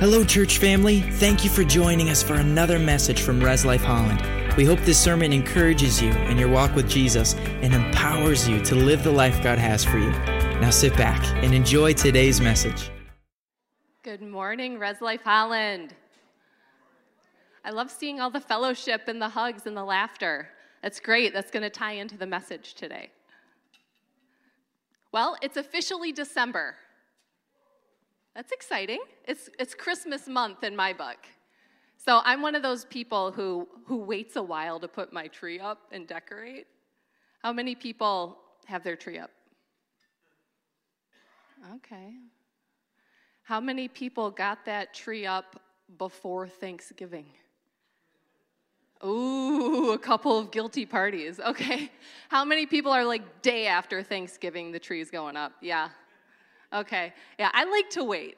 Hello, church family. Thank you for joining us for another message from Res Life Holland. We hope this sermon encourages you in your walk with Jesus and empowers you to live the life God has for you. Now sit back and enjoy today's message. Good morning, Res Life Holland. I love seeing all the fellowship and the hugs and the laughter. That's great. That's going to tie into the message today. Well, it's officially December. That's exciting. It's, it's Christmas month in my book. So I'm one of those people who, who waits a while to put my tree up and decorate. How many people have their tree up? Okay. How many people got that tree up before Thanksgiving? Ooh, a couple of guilty parties. Okay. How many people are like day after Thanksgiving the tree's going up? Yeah. Okay. Yeah, I like to wait.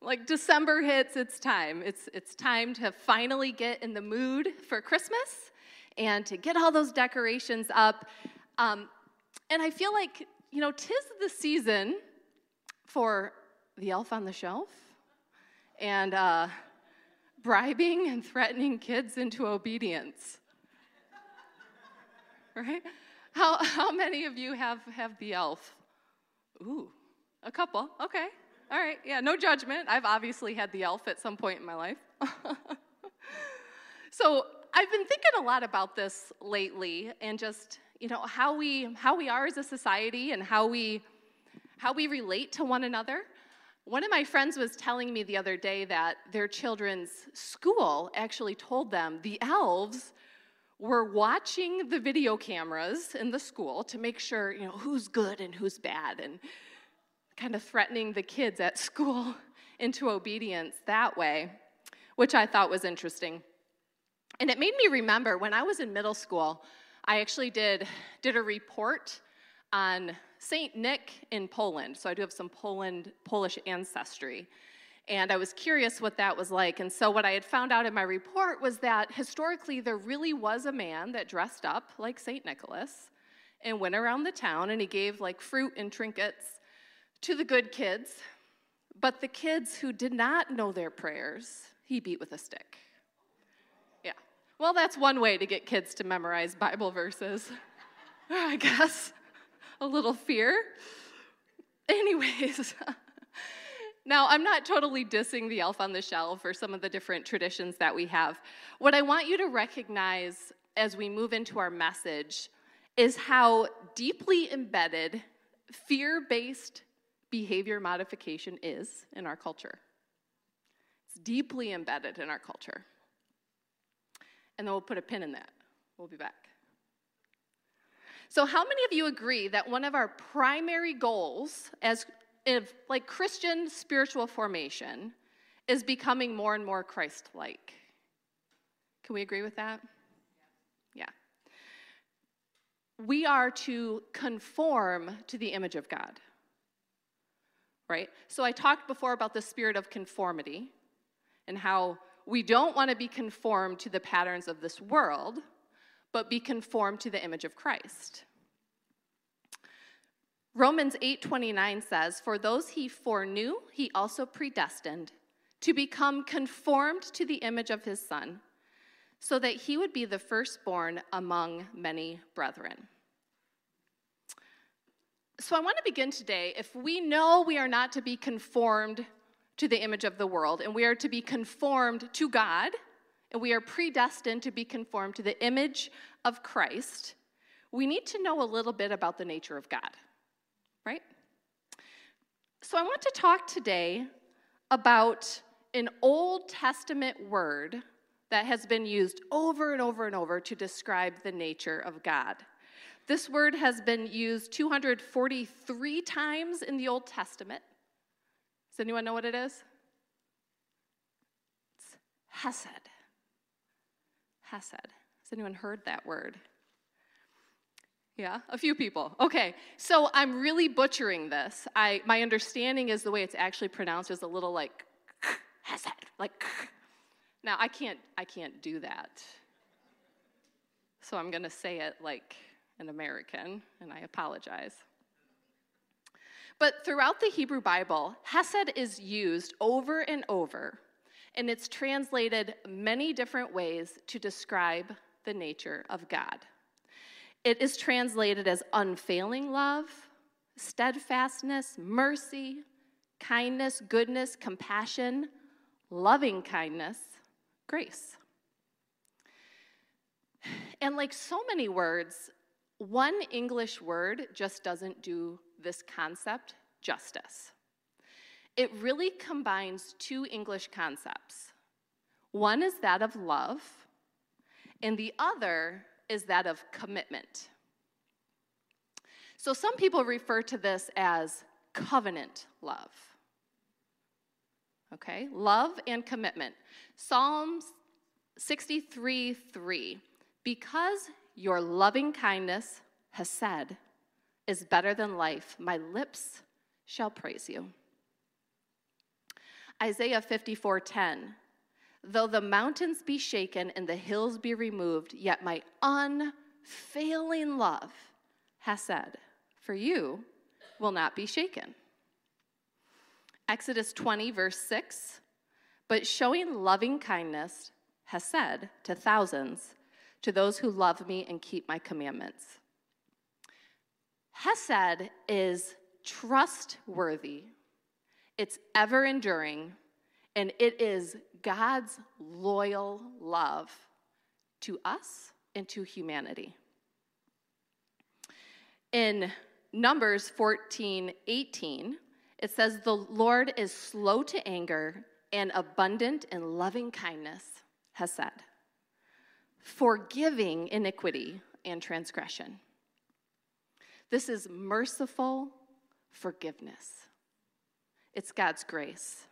Like December hits, it's time. It's it's time to finally get in the mood for Christmas and to get all those decorations up. Um, and I feel like, you know, tis the season for the elf on the shelf and uh, bribing and threatening kids into obedience. right? How, how many of you have, have the elf? Ooh, a couple. Okay. All right. Yeah, no judgment. I've obviously had the elf at some point in my life. so I've been thinking a lot about this lately and just, you know, how we how we are as a society and how we how we relate to one another. One of my friends was telling me the other day that their children's school actually told them the elves were watching the video cameras in the school to make sure, you know, who's good and who's bad and kind of threatening the kids at school into obedience that way, which I thought was interesting. And it made me remember when I was in middle school, I actually did, did a report on St. Nick in Poland. So I do have some Poland, Polish ancestry. And I was curious what that was like. And so, what I had found out in my report was that historically there really was a man that dressed up like St. Nicholas and went around the town and he gave like fruit and trinkets to the good kids. But the kids who did not know their prayers, he beat with a stick. Yeah. Well, that's one way to get kids to memorize Bible verses, I guess a little fear. Anyways, now I'm not totally dissing the elf on the shelf or some of the different traditions that we have. What I want you to recognize as we move into our message is how deeply embedded fear based behavior modification is in our culture. It's deeply embedded in our culture. And then we'll put a pin in that. We'll be back. So, how many of you agree that one of our primary goals as if, like Christian spiritual formation is becoming more and more Christ like? Can we agree with that? Yeah. We are to conform to the image of God. Right? So I talked before about the spirit of conformity and how we don't want to be conformed to the patterns of this world but be conformed to the image of Christ. Romans 8:29 says, "For those he foreknew, he also predestined to become conformed to the image of his son, so that he would be the firstborn among many brethren." So I want to begin today if we know we are not to be conformed to the image of the world and we are to be conformed to God, and we are predestined to be conformed to the image of Christ, we need to know a little bit about the nature of God, right? So I want to talk today about an Old Testament word that has been used over and over and over to describe the nature of God. This word has been used 243 times in the Old Testament. Does anyone know what it is? It's Hesed. Hesed. Has anyone heard that word? Yeah, a few people. Okay, so I'm really butchering this. I, my understanding is the way it's actually pronounced is a little like Hesed, like. Now I can't, I can't do that. So I'm to say it like an American, and I apologize. But throughout the Hebrew Bible, Hesed is used over and over and it's translated many different ways to describe the nature of God. It is translated as unfailing love, steadfastness, mercy, kindness, goodness, compassion, loving kindness, grace. And like so many words, one English word just doesn't do this concept justice. It really combines two English concepts. One is that of love, and the other is that of commitment. So some people refer to this as covenant love. Okay, love and commitment. Psalms 63 3. Because your loving kindness, hesed, is better than life, my lips shall praise you. Isaiah 54 10. Though the mountains be shaken and the hills be removed, yet my unfailing love, hesed, for you will not be shaken. Exodus 20, verse 6 But showing loving kindness, hesed, to thousands, to those who love me and keep my commandments. Hesed is trustworthy, it's ever enduring, and it is God's loyal love to us and to humanity. In Numbers 14 18, it says, The Lord is slow to anger and abundant in loving kindness, hesed, forgiving iniquity and transgression. This is merciful forgiveness, it's God's grace.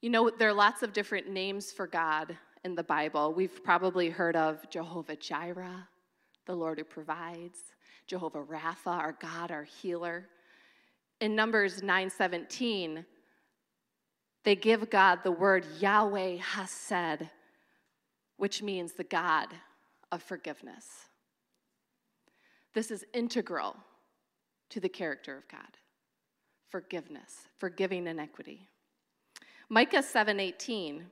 You know, there are lots of different names for God in the Bible. We've probably heard of Jehovah Jireh, the Lord who provides, Jehovah Rapha, our God, our healer. In Numbers 9:17, they give God the word Yahweh Hesed, which means the God of forgiveness. This is integral to the character of God. Forgiveness, forgiving inequity. Micah 7:18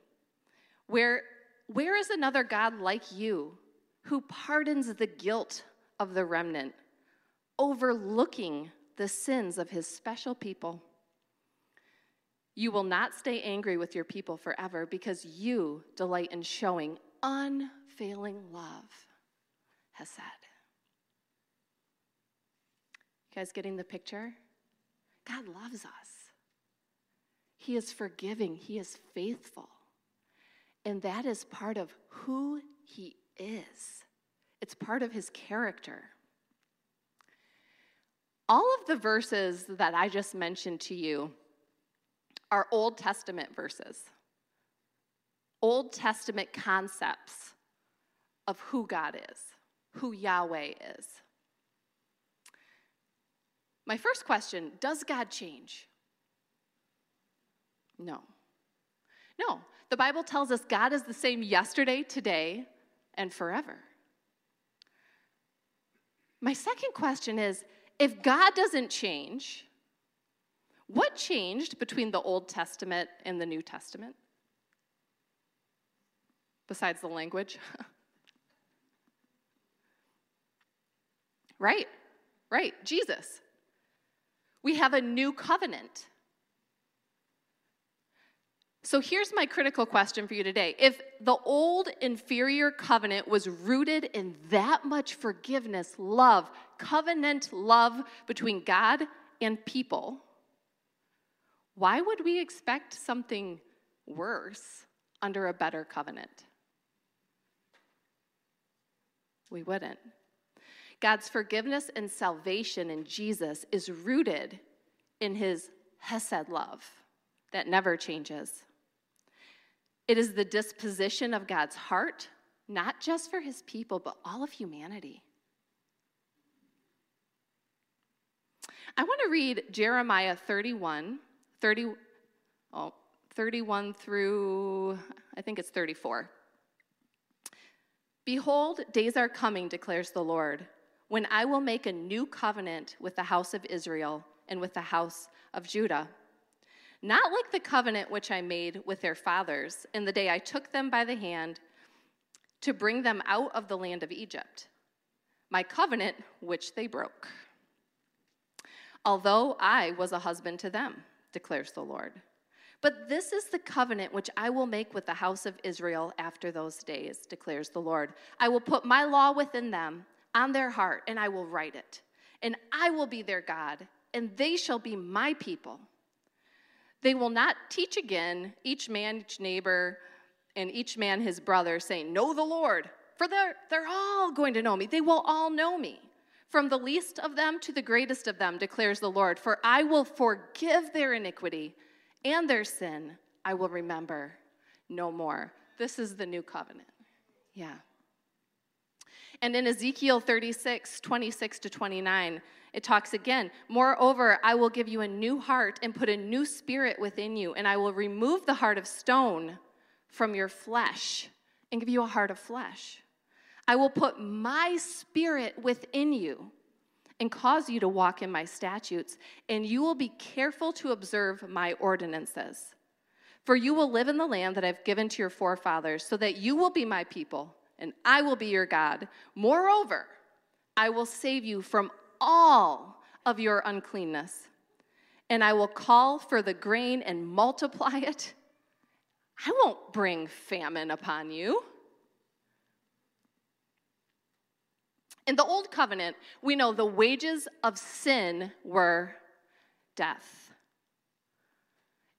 where where is another god like you who pardons the guilt of the remnant overlooking the sins of his special people you will not stay angry with your people forever because you delight in showing unfailing love hesed you guys getting the picture? God loves us. He is forgiving, He is faithful. And that is part of who He is, it's part of His character. All of the verses that I just mentioned to you are Old Testament verses, Old Testament concepts of who God is, who Yahweh is. My first question Does God change? No. No. The Bible tells us God is the same yesterday, today, and forever. My second question is if God doesn't change, what changed between the Old Testament and the New Testament? Besides the language? right, right, Jesus. We have a new covenant. So here's my critical question for you today. If the old inferior covenant was rooted in that much forgiveness, love, covenant love between God and people, why would we expect something worse under a better covenant? We wouldn't. God's forgiveness and salvation in Jesus is rooted in his Hesed love that never changes. It is the disposition of God's heart, not just for his people, but all of humanity. I want to read Jeremiah 31, 30, oh, 31 through, I think it's 34. Behold, days are coming, declares the Lord, when I will make a new covenant with the house of Israel and with the house of Judah not like the covenant which I made with their fathers in the day I took them by the hand to bring them out of the land of Egypt, my covenant which they broke. Although I was a husband to them, declares the Lord. But this is the covenant which I will make with the house of Israel after those days, declares the Lord. I will put my law within them on their heart, and I will write it. And I will be their God, and they shall be my people. They will not teach again each man, each neighbor, and each man his brother, saying, Know the Lord, for they're, they're all going to know me. They will all know me. From the least of them to the greatest of them, declares the Lord, for I will forgive their iniquity and their sin I will remember no more. This is the new covenant. Yeah. And in Ezekiel 36, 26 to 29, it talks again Moreover, I will give you a new heart and put a new spirit within you, and I will remove the heart of stone from your flesh and give you a heart of flesh. I will put my spirit within you and cause you to walk in my statutes, and you will be careful to observe my ordinances. For you will live in the land that I've given to your forefathers, so that you will be my people, and I will be your God. Moreover, I will save you from all of your uncleanness, and I will call for the grain and multiply it. I won't bring famine upon you. In the Old Covenant, we know the wages of sin were death.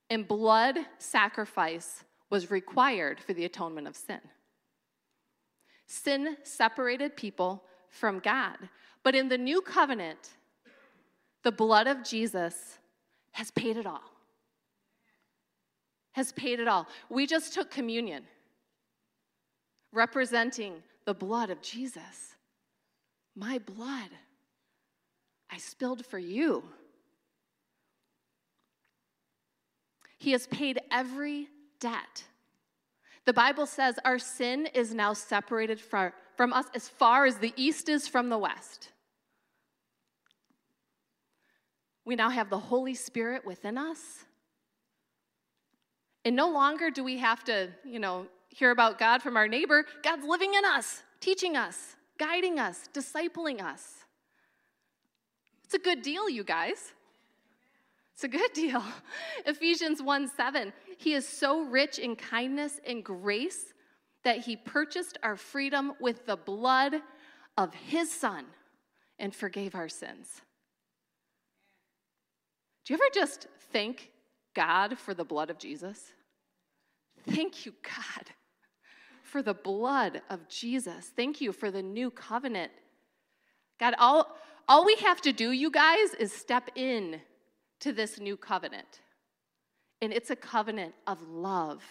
And blood sacrifice was required for the atonement of sin. Sin separated people from God. But in the new covenant, the blood of Jesus has paid it all. Has paid it all. We just took communion, representing the blood of Jesus. My blood I spilled for you. He has paid every debt. The Bible says our sin is now separated from, from us as far as the east is from the west. We now have the Holy Spirit within us. And no longer do we have to, you know, hear about God from our neighbor. God's living in us, teaching us guiding us, discipling us. It's a good deal, you guys. It's a good deal. Ephesians 1 7. He is so rich in kindness and grace that he purchased our freedom with the blood of his son and forgave our sins. Do you ever just thank God for the blood of Jesus? Thank you, God for the blood of Jesus. Thank you for the new covenant. God, all, all we have to do, you guys, is step in to this new covenant. And it's a covenant of love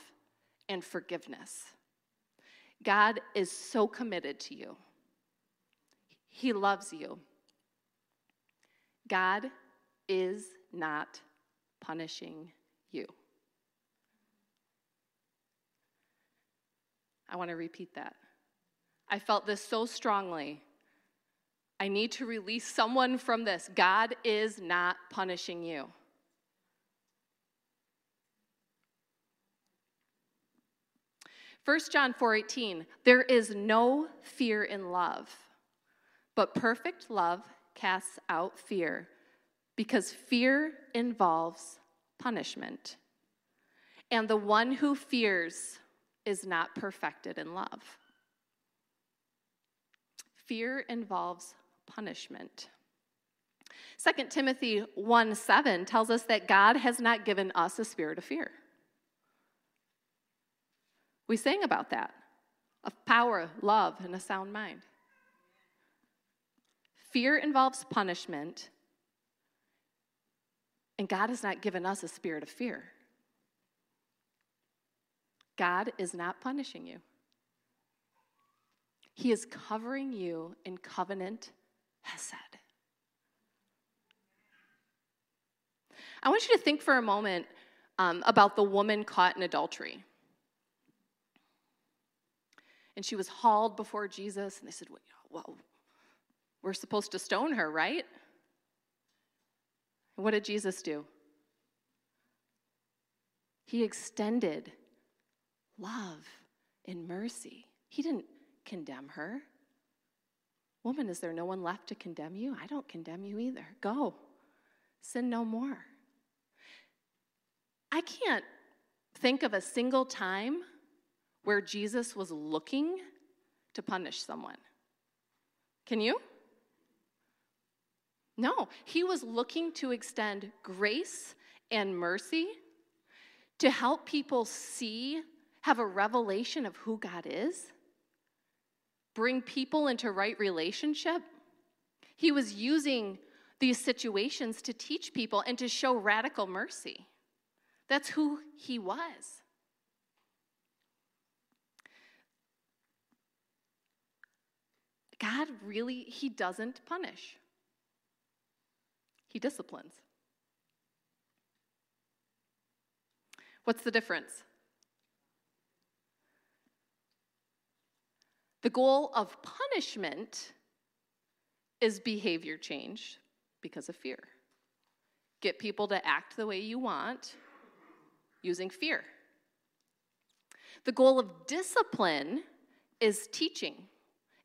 and forgiveness. God is so committed to you, He loves you. God is not punishing you. I want to repeat that. I felt this so strongly. I need to release someone from this. God is not punishing you. First John 4:18 There is no fear in love, but perfect love casts out fear, because fear involves punishment. And the one who fears is not perfected in love. Fear involves punishment. 2 Timothy 1 7 tells us that God has not given us a spirit of fear. We sang about that of power, love, and a sound mind. Fear involves punishment, and God has not given us a spirit of fear. God is not punishing you. He is covering you in covenant hesed. I want you to think for a moment um, about the woman caught in adultery. And she was hauled before Jesus, and they said, Well, we're supposed to stone her, right? What did Jesus do? He extended love and mercy. He didn't condemn her. Woman, is there no one left to condemn you? I don't condemn you either. Go, sin no more. I can't think of a single time where Jesus was looking to punish someone. Can you? No, he was looking to extend grace and mercy to help people see, have a revelation of who God is, bring people into right relationship. He was using these situations to teach people and to show radical mercy. That's who he was. God really, he doesn't punish. He disciplines. What's the difference? The goal of punishment is behavior change because of fear. Get people to act the way you want using fear. The goal of discipline is teaching,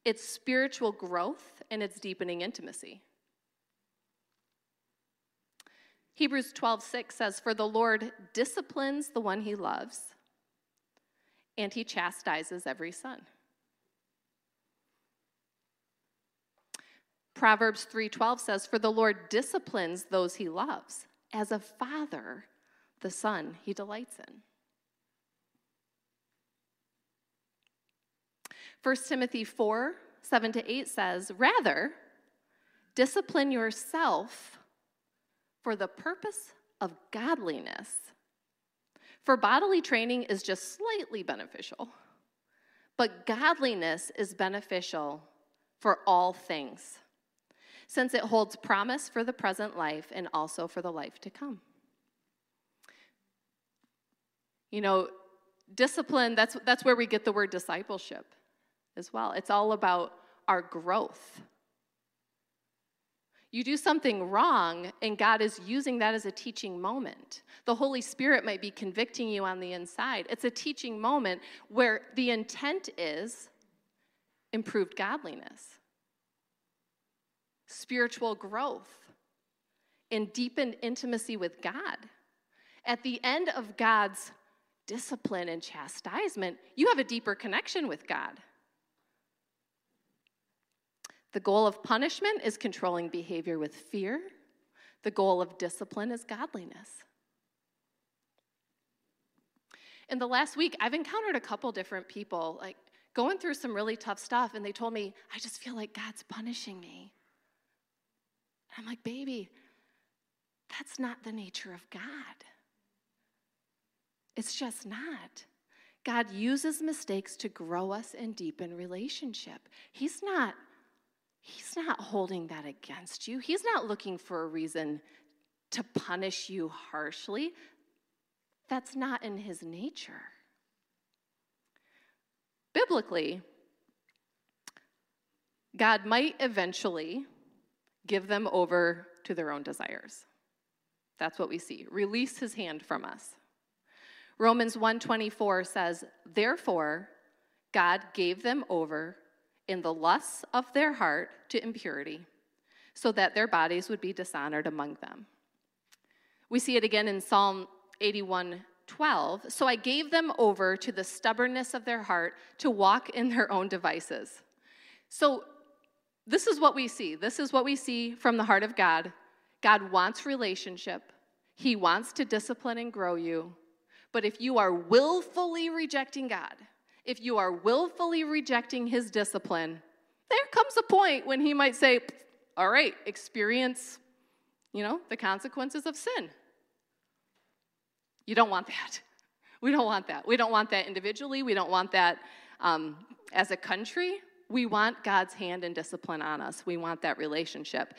it's spiritual growth, and it's deepening intimacy. Hebrews 12:6 says for the Lord disciplines the one he loves and he chastises every son. Proverbs 3:12 says for the Lord disciplines those he loves as a father the son he delights in. 1 Timothy 4 7 to 8 says, Rather, discipline yourself for the purpose of godliness. For bodily training is just slightly beneficial, but godliness is beneficial for all things, since it holds promise for the present life and also for the life to come. You know, discipline, that's, that's where we get the word discipleship as well. It's all about our growth. You do something wrong, and God is using that as a teaching moment. The Holy Spirit might be convicting you on the inside. It's a teaching moment where the intent is improved godliness, spiritual growth, and deepened intimacy with God. At the end of God's discipline and chastisement, you have a deeper connection with God. The goal of punishment is controlling behavior with fear. The goal of discipline is godliness. In the last week, I've encountered a couple different people, like going through some really tough stuff, and they told me, I just feel like God's punishing me. I'm like, baby, that's not the nature of God. It's just not. God uses mistakes to grow us and deepen relationship. He's not He's not holding that against you. He's not looking for a reason to punish you harshly. That's not in his nature. Biblically, God might eventually give them over to their own desires. That's what we see. Release his hand from us. Romans 1:24 says, "Therefore God gave them over in the lusts of their heart to impurity, so that their bodies would be dishonored among them. We see it again in Psalm 81 12. So I gave them over to the stubbornness of their heart to walk in their own devices. So this is what we see. This is what we see from the heart of God. God wants relationship, He wants to discipline and grow you. But if you are willfully rejecting God, if you are willfully rejecting his discipline, there comes a point when he might say, All right, experience, you know, the consequences of sin. You don't want that. We don't want that. We don't want that individually. We don't want that um, as a country. We want God's hand and discipline on us. We want that relationship.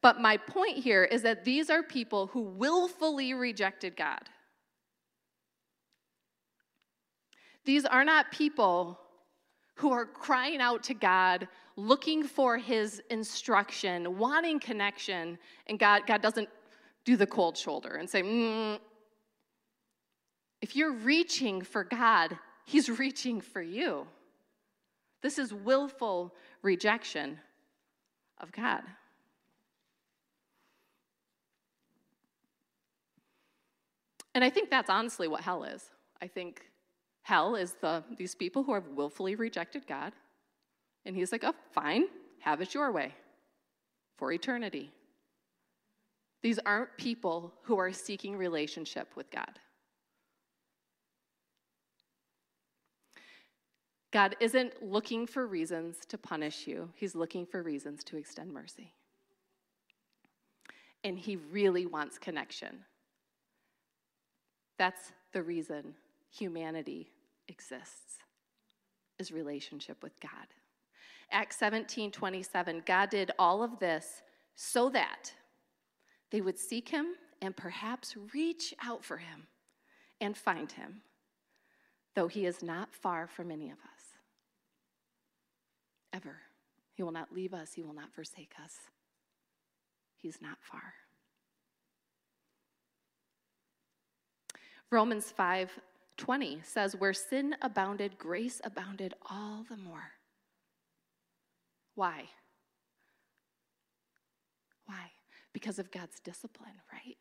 But my point here is that these are people who willfully rejected God. These are not people who are crying out to God, looking for his instruction, wanting connection, and God, God doesn't do the cold shoulder and say, mm, If you're reaching for God, He's reaching for you. This is willful rejection of God. And I think that's honestly what hell is. I think hell is the, these people who have willfully rejected God. And he's like, oh, fine, have it your way for eternity. These aren't people who are seeking relationship with God. God isn't looking for reasons to punish you, He's looking for reasons to extend mercy. And He really wants connection. That's the reason humanity exists, is relationship with God. Acts 17 27, God did all of this so that they would seek him and perhaps reach out for him and find him, though he is not far from any of us ever. He will not leave us, He will not forsake us. He's not far. Romans 5 20 says, Where sin abounded, grace abounded all the more. Why? Why? Because of God's discipline, right?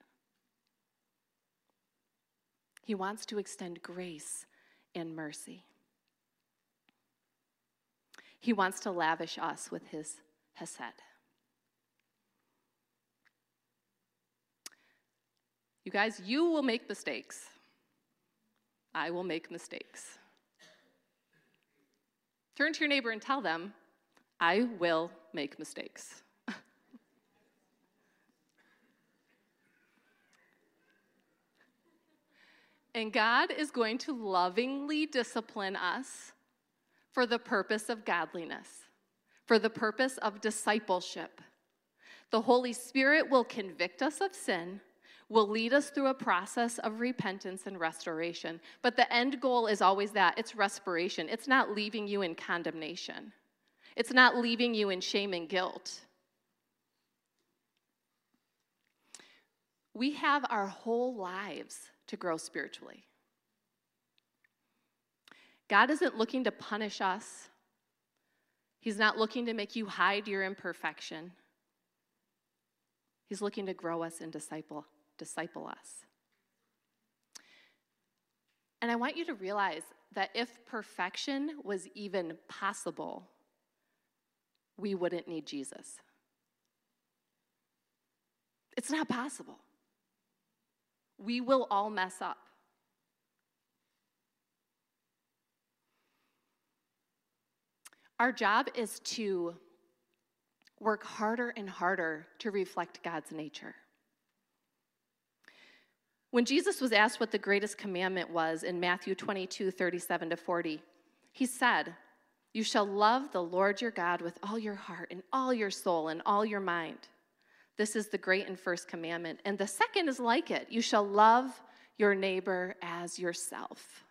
He wants to extend grace and mercy. He wants to lavish us with his hesed. You guys, you will make mistakes. I will make mistakes. Turn to your neighbor and tell them, I will make mistakes. and God is going to lovingly discipline us for the purpose of godliness, for the purpose of discipleship. The Holy Spirit will convict us of sin, will lead us through a process of repentance and restoration. But the end goal is always that it's respiration. It's not leaving you in condemnation, it's not leaving you in shame and guilt. We have our whole lives to grow spiritually. God isn't looking to punish us, He's not looking to make you hide your imperfection. He's looking to grow us and disciple, disciple us. And I want you to realize that if perfection was even possible, we wouldn't need Jesus. It's not possible. We will all mess up. Our job is to work harder and harder to reflect God's nature. When Jesus was asked what the greatest commandment was in Matthew 22 37 to 40, he said, You shall love the Lord your God with all your heart and all your soul and all your mind. This is the great and first commandment. And the second is like it you shall love your neighbor as yourself.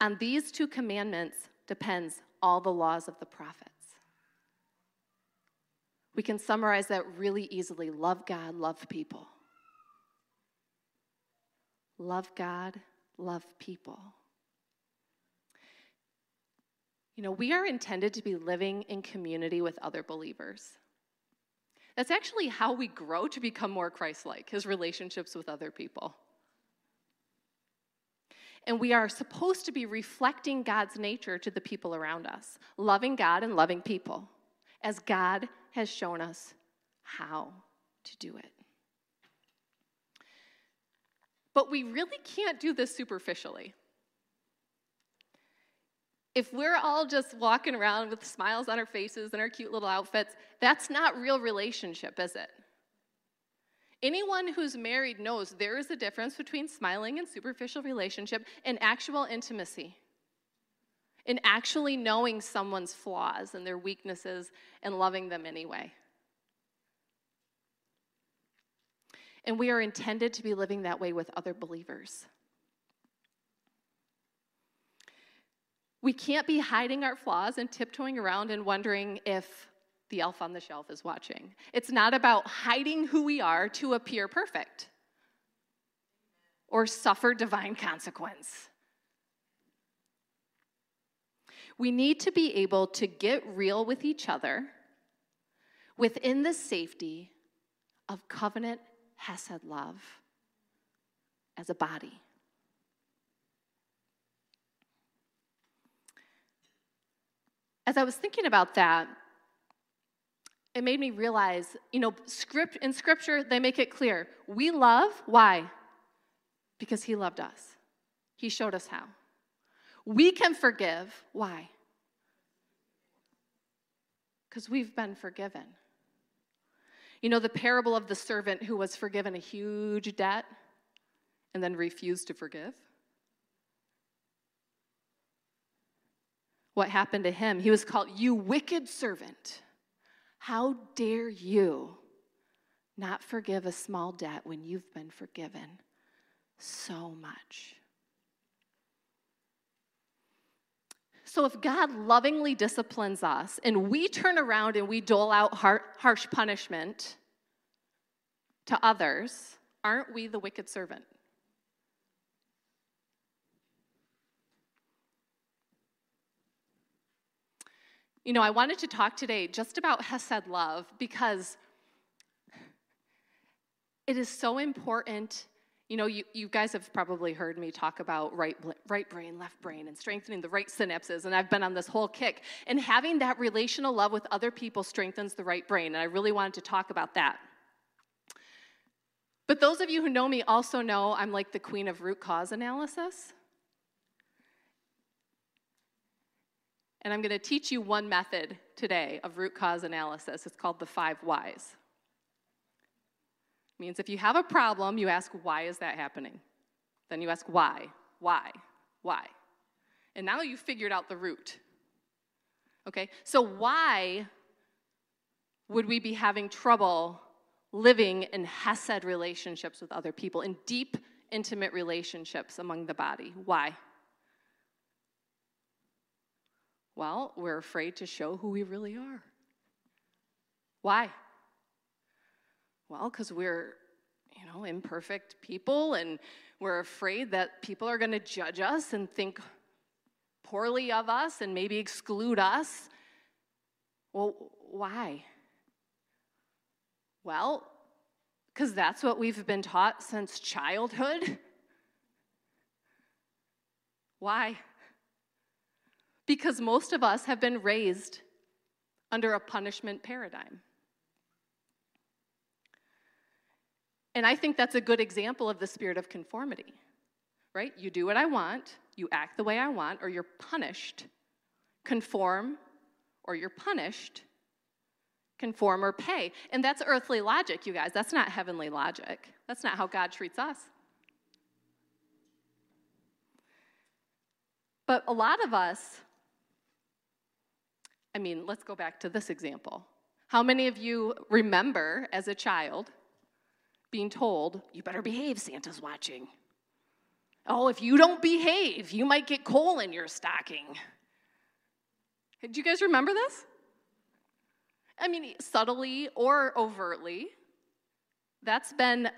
On these two commandments depends all the laws of the prophets. We can summarize that really easily love God, love people. Love God, love people. You know, we are intended to be living in community with other believers. That's actually how we grow to become more Christ like, his relationships with other people. And we are supposed to be reflecting God's nature to the people around us, loving God and loving people, as God has shown us how to do it. But we really can't do this superficially. If we're all just walking around with smiles on our faces and our cute little outfits, that's not real relationship, is it? Anyone who's married knows there is a difference between smiling and superficial relationship and actual intimacy. In actually knowing someone's flaws and their weaknesses and loving them anyway. And we are intended to be living that way with other believers. We can't be hiding our flaws and tiptoeing around and wondering if the elf on the shelf is watching. It's not about hiding who we are to appear perfect. or suffer divine consequence. We need to be able to get real with each other within the safety of covenant Hesed love as a body. As I was thinking about that, it made me realize, you know, script in scripture they make it clear. We love why? Because he loved us. He showed us how. We can forgive why? Because we've been forgiven. You know the parable of the servant who was forgiven a huge debt and then refused to forgive? What happened to him? He was called, You wicked servant. How dare you not forgive a small debt when you've been forgiven so much? So, if God lovingly disciplines us and we turn around and we dole out harsh punishment to others, aren't we the wicked servant? You know, I wanted to talk today just about Hesed love because it is so important you know, you, you guys have probably heard me talk about right, right brain, left brain, and strengthening the right synapses, and I've been on this whole kick. And having that relational love with other people strengthens the right brain, and I really wanted to talk about that. But those of you who know me also know I'm like the queen of root cause analysis. And I'm going to teach you one method today of root cause analysis. It's called the five whys means if you have a problem, you ask, why is that happening? Then you ask, why, why, why? And now you've figured out the root. Okay, so why would we be having trouble living in Hesed relationships with other people, in deep, intimate relationships among the body? Why? Well, we're afraid to show who we really are. Why? Well, because we're, you know, imperfect people and we're afraid that people are going to judge us and think poorly of us and maybe exclude us. Well, why? Well, because that's what we've been taught since childhood. Why? Because most of us have been raised under a punishment paradigm. And I think that's a good example of the spirit of conformity, right? You do what I want, you act the way I want, or you're punished. Conform, or you're punished. Conform or pay. And that's earthly logic, you guys. That's not heavenly logic. That's not how God treats us. But a lot of us, I mean, let's go back to this example. How many of you remember as a child being told, you better behave, Santa's watching. Oh, if you don't behave, you might get coal in your stocking. Do you guys remember this? I mean, subtly or overtly, that's been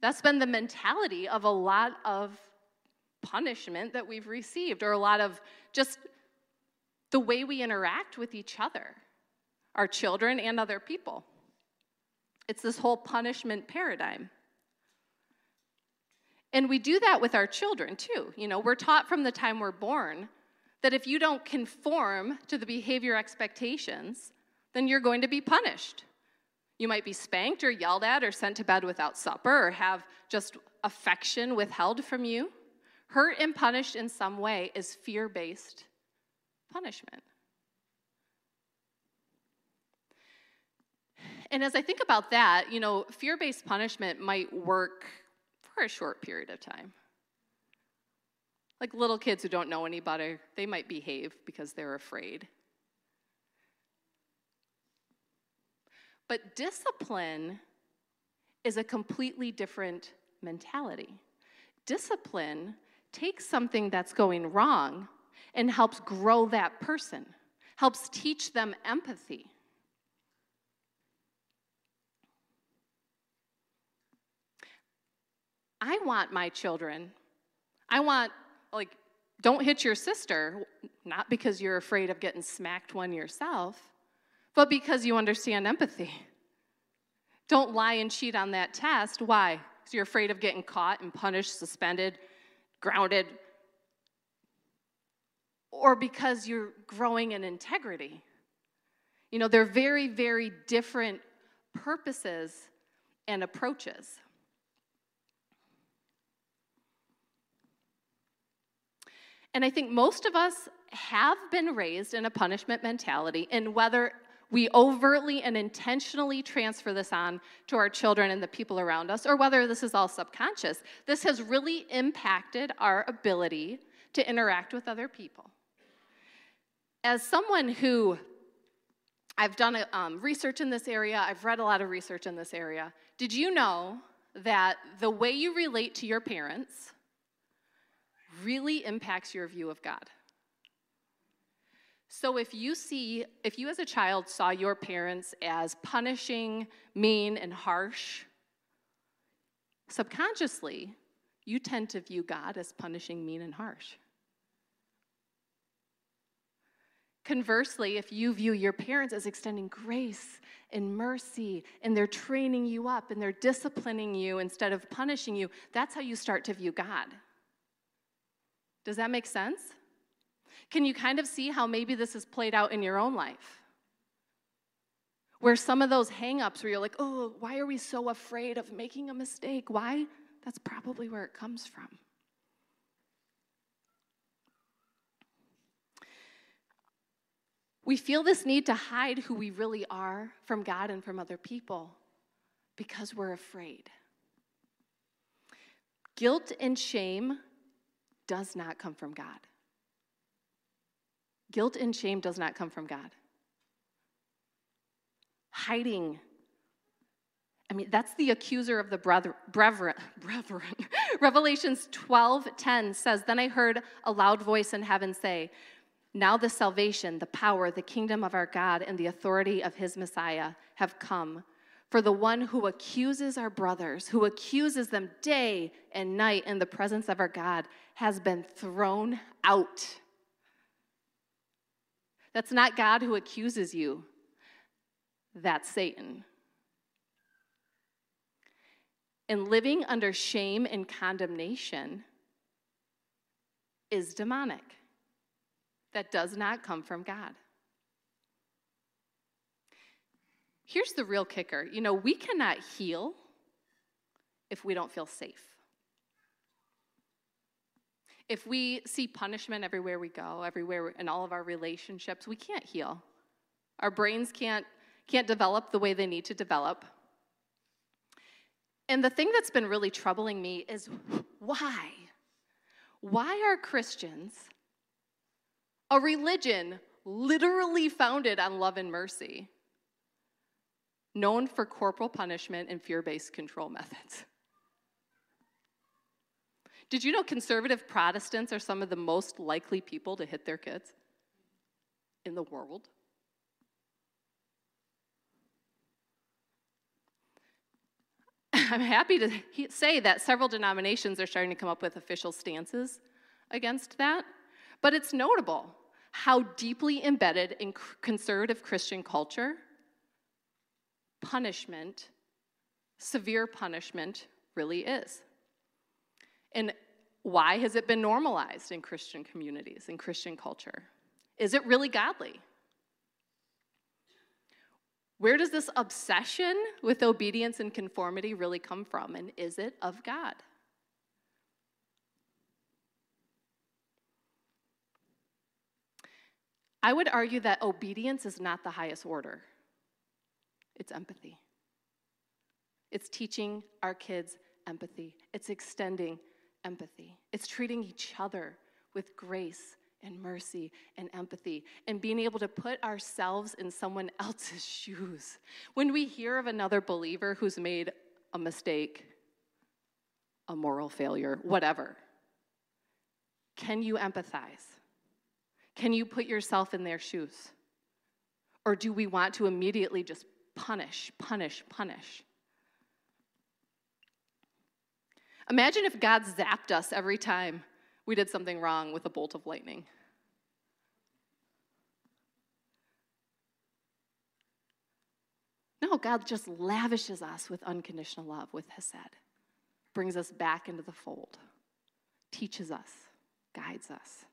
that's been the mentality of a lot of punishment that we've received or a lot of just the way we interact with each other, our children and other people. It's this whole punishment paradigm. And we do that with our children too. You know, we're taught from the time we're born that if you don't conform to the behavior expectations, then you're going to be punished. You might be spanked or yelled at or sent to bed without supper or have just affection withheld from you. Hurt and punished in some way is fear based punishment. And as I think about that, you know, fear based punishment might work for a short period of time. Like little kids who don't know any better, they might behave because they're afraid. But discipline is a completely different mentality. Discipline takes something that's going wrong and helps grow that person, helps teach them empathy. I want my children, I want, like, don't hit your sister, not because you're afraid of getting smacked one yourself, but because you understand empathy. Don't lie and cheat on that test. Why? Because you're afraid of getting caught and punished, suspended, grounded, or because you're growing in integrity. You know, they're very, very different purposes and approaches. And I think most of us have been raised in a punishment mentality, and whether we overtly and intentionally transfer this on to our children and the people around us, or whether this is all subconscious, this has really impacted our ability to interact with other people. As someone who I've done a, um, research in this area, I've read a lot of research in this area. Did you know that the way you relate to your parents really impacts your view of God? So if you see, if you as a child saw your parents as punishing, mean, and harsh, subconsciously, you tend to view God as punishing, mean, and harsh. Conversely, if you view your parents as extending grace and mercy, and they're training you up and they're disciplining you instead of punishing you, that's how you start to view God. Does that make sense? Can you kind of see how maybe this is played out in your own life? Where some of those hangups where you're like, oh, why are we so afraid of making a mistake? Why? That's probably where it comes from. We feel this need to hide who we really are from God and from other people because we're afraid. Guilt and shame does not come from God. Guilt and shame does not come from God. Hiding. I mean, that's the accuser of the brethren. brethren. Revelations 12 10 says, Then I heard a loud voice in heaven say, Now the salvation, the power, the kingdom of our God, and the authority of his Messiah have come. For the one who accuses our brothers, who accuses them day and night in the presence of our God, has been thrown out. That's not God who accuses you, that's Satan. And living under shame and condemnation is demonic. That does not come from God. Here's the real kicker you know, we cannot heal if we don't feel safe. If we see punishment everywhere we go, everywhere in all of our relationships, we can't heal. Our brains can't, can't develop the way they need to develop. And the thing that's been really troubling me is why? Why are Christians, a religion literally founded on love and mercy, known for corporal punishment and fear based control methods. Did you know conservative Protestants are some of the most likely people to hit their kids in the world? I'm happy to say that several denominations are starting to come up with official stances against that, but it's notable how deeply embedded in conservative Christian culture punishment, severe punishment, really is. And why has it been normalized in Christian communities, in Christian culture? Is it really godly? Where does this obsession with obedience and conformity really come from? And is it of God? I would argue that obedience is not the highest order. It's empathy. It's teaching our kids empathy. It's extending empathy. It's treating each other with grace and mercy and empathy and being able to put ourselves in someone else's shoes. When we hear of another believer who's made a mistake, a moral failure, whatever, can you empathize? Can you put yourself in their shoes? Or do we want to immediately just punish, punish, punish. Imagine if God zapped us every time we did something wrong with a bolt of lightning. No, God just lavishes us with unconditional love, with Hesed, brings us back into the fold, teaches us, guides us.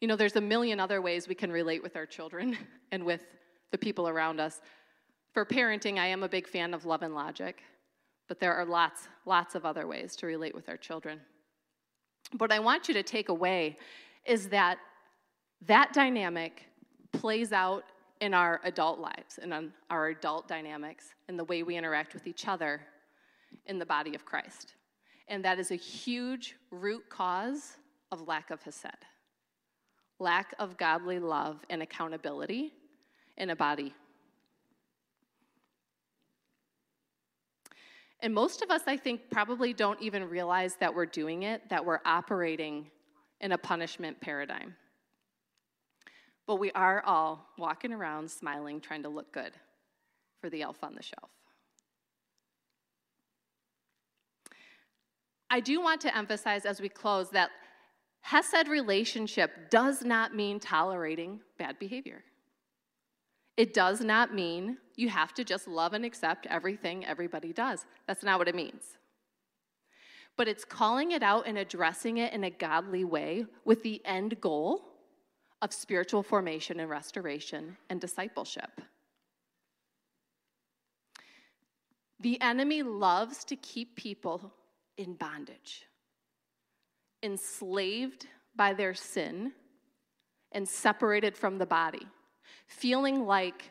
You know, there's a million other ways we can relate with our children and with the people around us. For parenting, I am a big fan of love and logic, but there are lots, lots of other ways to relate with our children. What I want you to take away is that that dynamic plays out in our adult lives and on our adult dynamics and the way we interact with each other in the body of Christ. And that is a huge root cause of lack of Hesed lack of godly love and accountability in a body. And most of us, I think, probably don't even realize that we're doing it, that we're operating in a punishment paradigm. But we are all walking around smiling, trying to look good for the elf on the shelf. I do want to emphasize as we close that Hesed relationship does not mean tolerating bad behavior. It does not mean you have to just love and accept everything everybody does. That's not what it means. But it's calling it out and addressing it in a godly way with the end goal of spiritual formation and restoration and discipleship. The enemy loves to keep people in bondage enslaved by their sin and separated from the body, feeling like,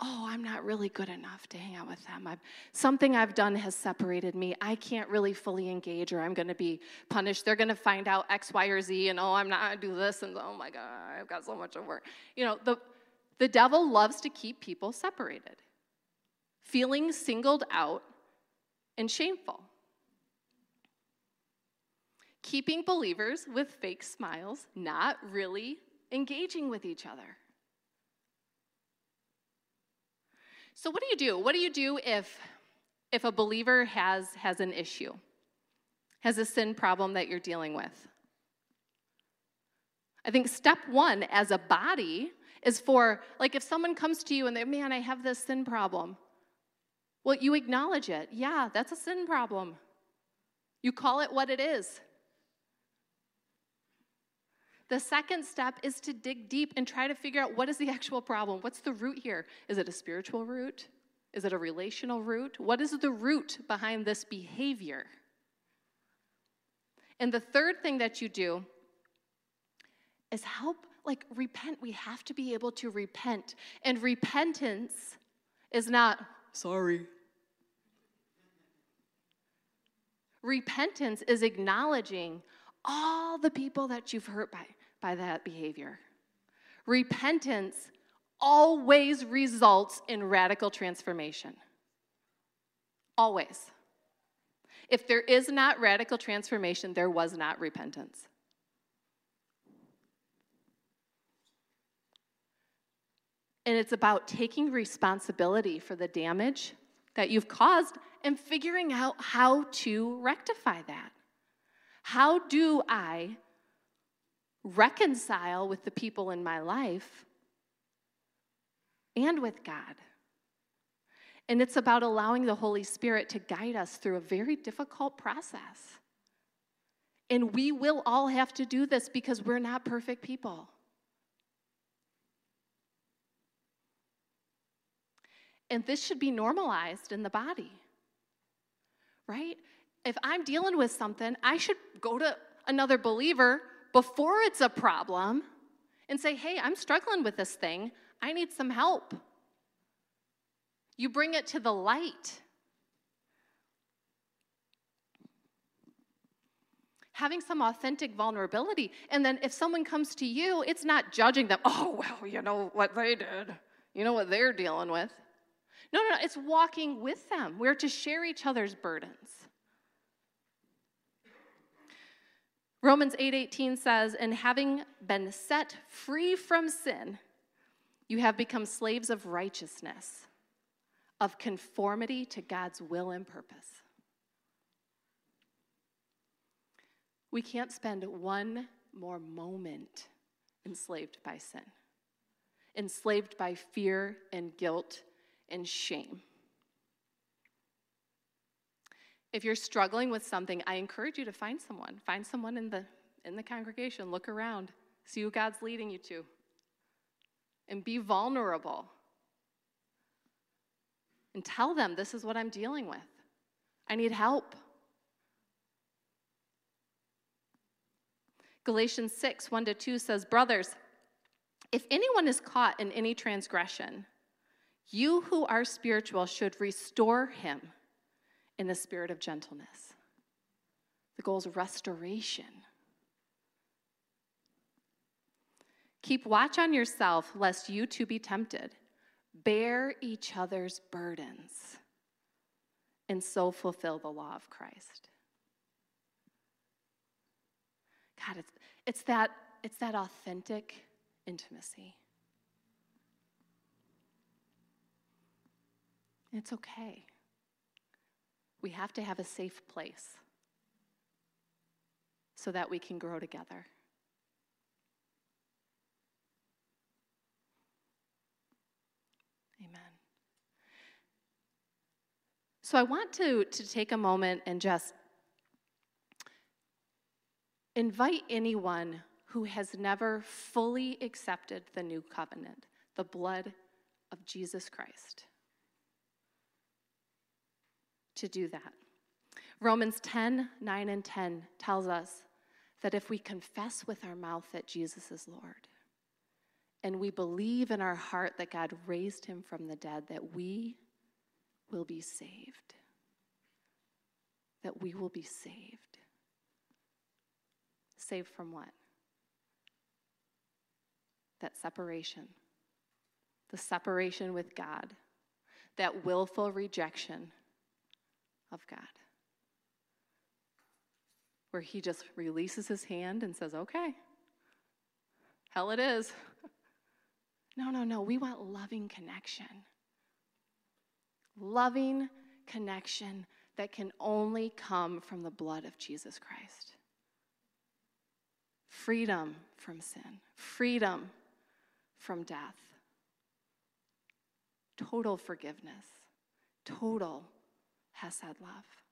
oh, I'm not really good enough to hang out with them. I've, something I've done has separated me. I can't really fully engage, or I'm going to be punished. They're going to find out X, Y, or Z, and oh, I'm not going to do this, and oh my God, I've got so much of work. You know, the, the devil loves to keep people separated, feeling singled out and shameful keeping believers with fake smiles, not really engaging with each other. So what do you do? What do you do if if a believer has has an issue? Has a sin problem that you're dealing with? I think step 1 as a body is for like if someone comes to you and they man, I have this sin problem. Well, you acknowledge it. Yeah, that's a sin problem. You call it what it is. The second step is to dig deep and try to figure out what is the actual problem? What's the root here? Is it a spiritual root? Is it a relational root? What is the root behind this behavior? And the third thing that you do is help, like, repent. We have to be able to repent. And repentance is not, sorry. Repentance is acknowledging all the people that you've hurt by by that behavior. Repentance always results in radical transformation. Always. If there is not radical transformation, there was not repentance. And it's about taking responsibility for the damage that you've caused and figuring out how to rectify that. How do I reconcile with the people in my life and with God. And it's about allowing the Holy Spirit to guide us through a very difficult process. And we will all have to do this because we're not perfect people. And this should be normalized in the body, right? If I'm dealing with something, I should go to another believer before it's a problem and say, hey, I'm struggling with this thing. I need some help. You bring it to the light. Having some authentic vulnerability. And then if someone comes to you, it's not judging them. Oh, well, you know what they did, you know what they're dealing with. No, no, no, it's walking with them. We're to share each other's burdens. Romans 8:18 8, says, "And having been set free from sin, you have become slaves of righteousness. of conformity to God's will and purpose. We can't spend one more moment enslaved by sin, enslaved by fear and guilt and shame. If you're struggling with something, I encourage you to find someone. Find someone in the, in the congregation. Look around. See who God's leading you to. And be vulnerable. And tell them this is what I'm dealing with. I need help. Galatians 6 1 to 2 says, Brothers, if anyone is caught in any transgression, you who are spiritual should restore him in the spirit of gentleness. The goal is restoration. Keep watch on yourself, lest you too be tempted. Bear each other's burdens, and so fulfill the law of Christ. God, it's, it's, that, it's that authentic intimacy. It's okay. We have to have a safe place so that we can grow together. Amen. So I want to, to take a moment and just invite anyone who has never fully accepted the new covenant, the blood of Jesus Christ to do that. Romans 10 9 and 10 tells us that if we confess with our mouth that Jesus is Lord, and we believe in our heart that God raised him from the dead, that we will be saved. That we will be saved. Saved from what? That separation. The separation with God. That willful rejection of God. Where he just releases his hand and says, okay, hell it is. No, no, no. We want loving connection. Loving connection that can only come from the blood of Jesus Christ. Freedom from sin, freedom from death, total forgiveness, total Hesed love.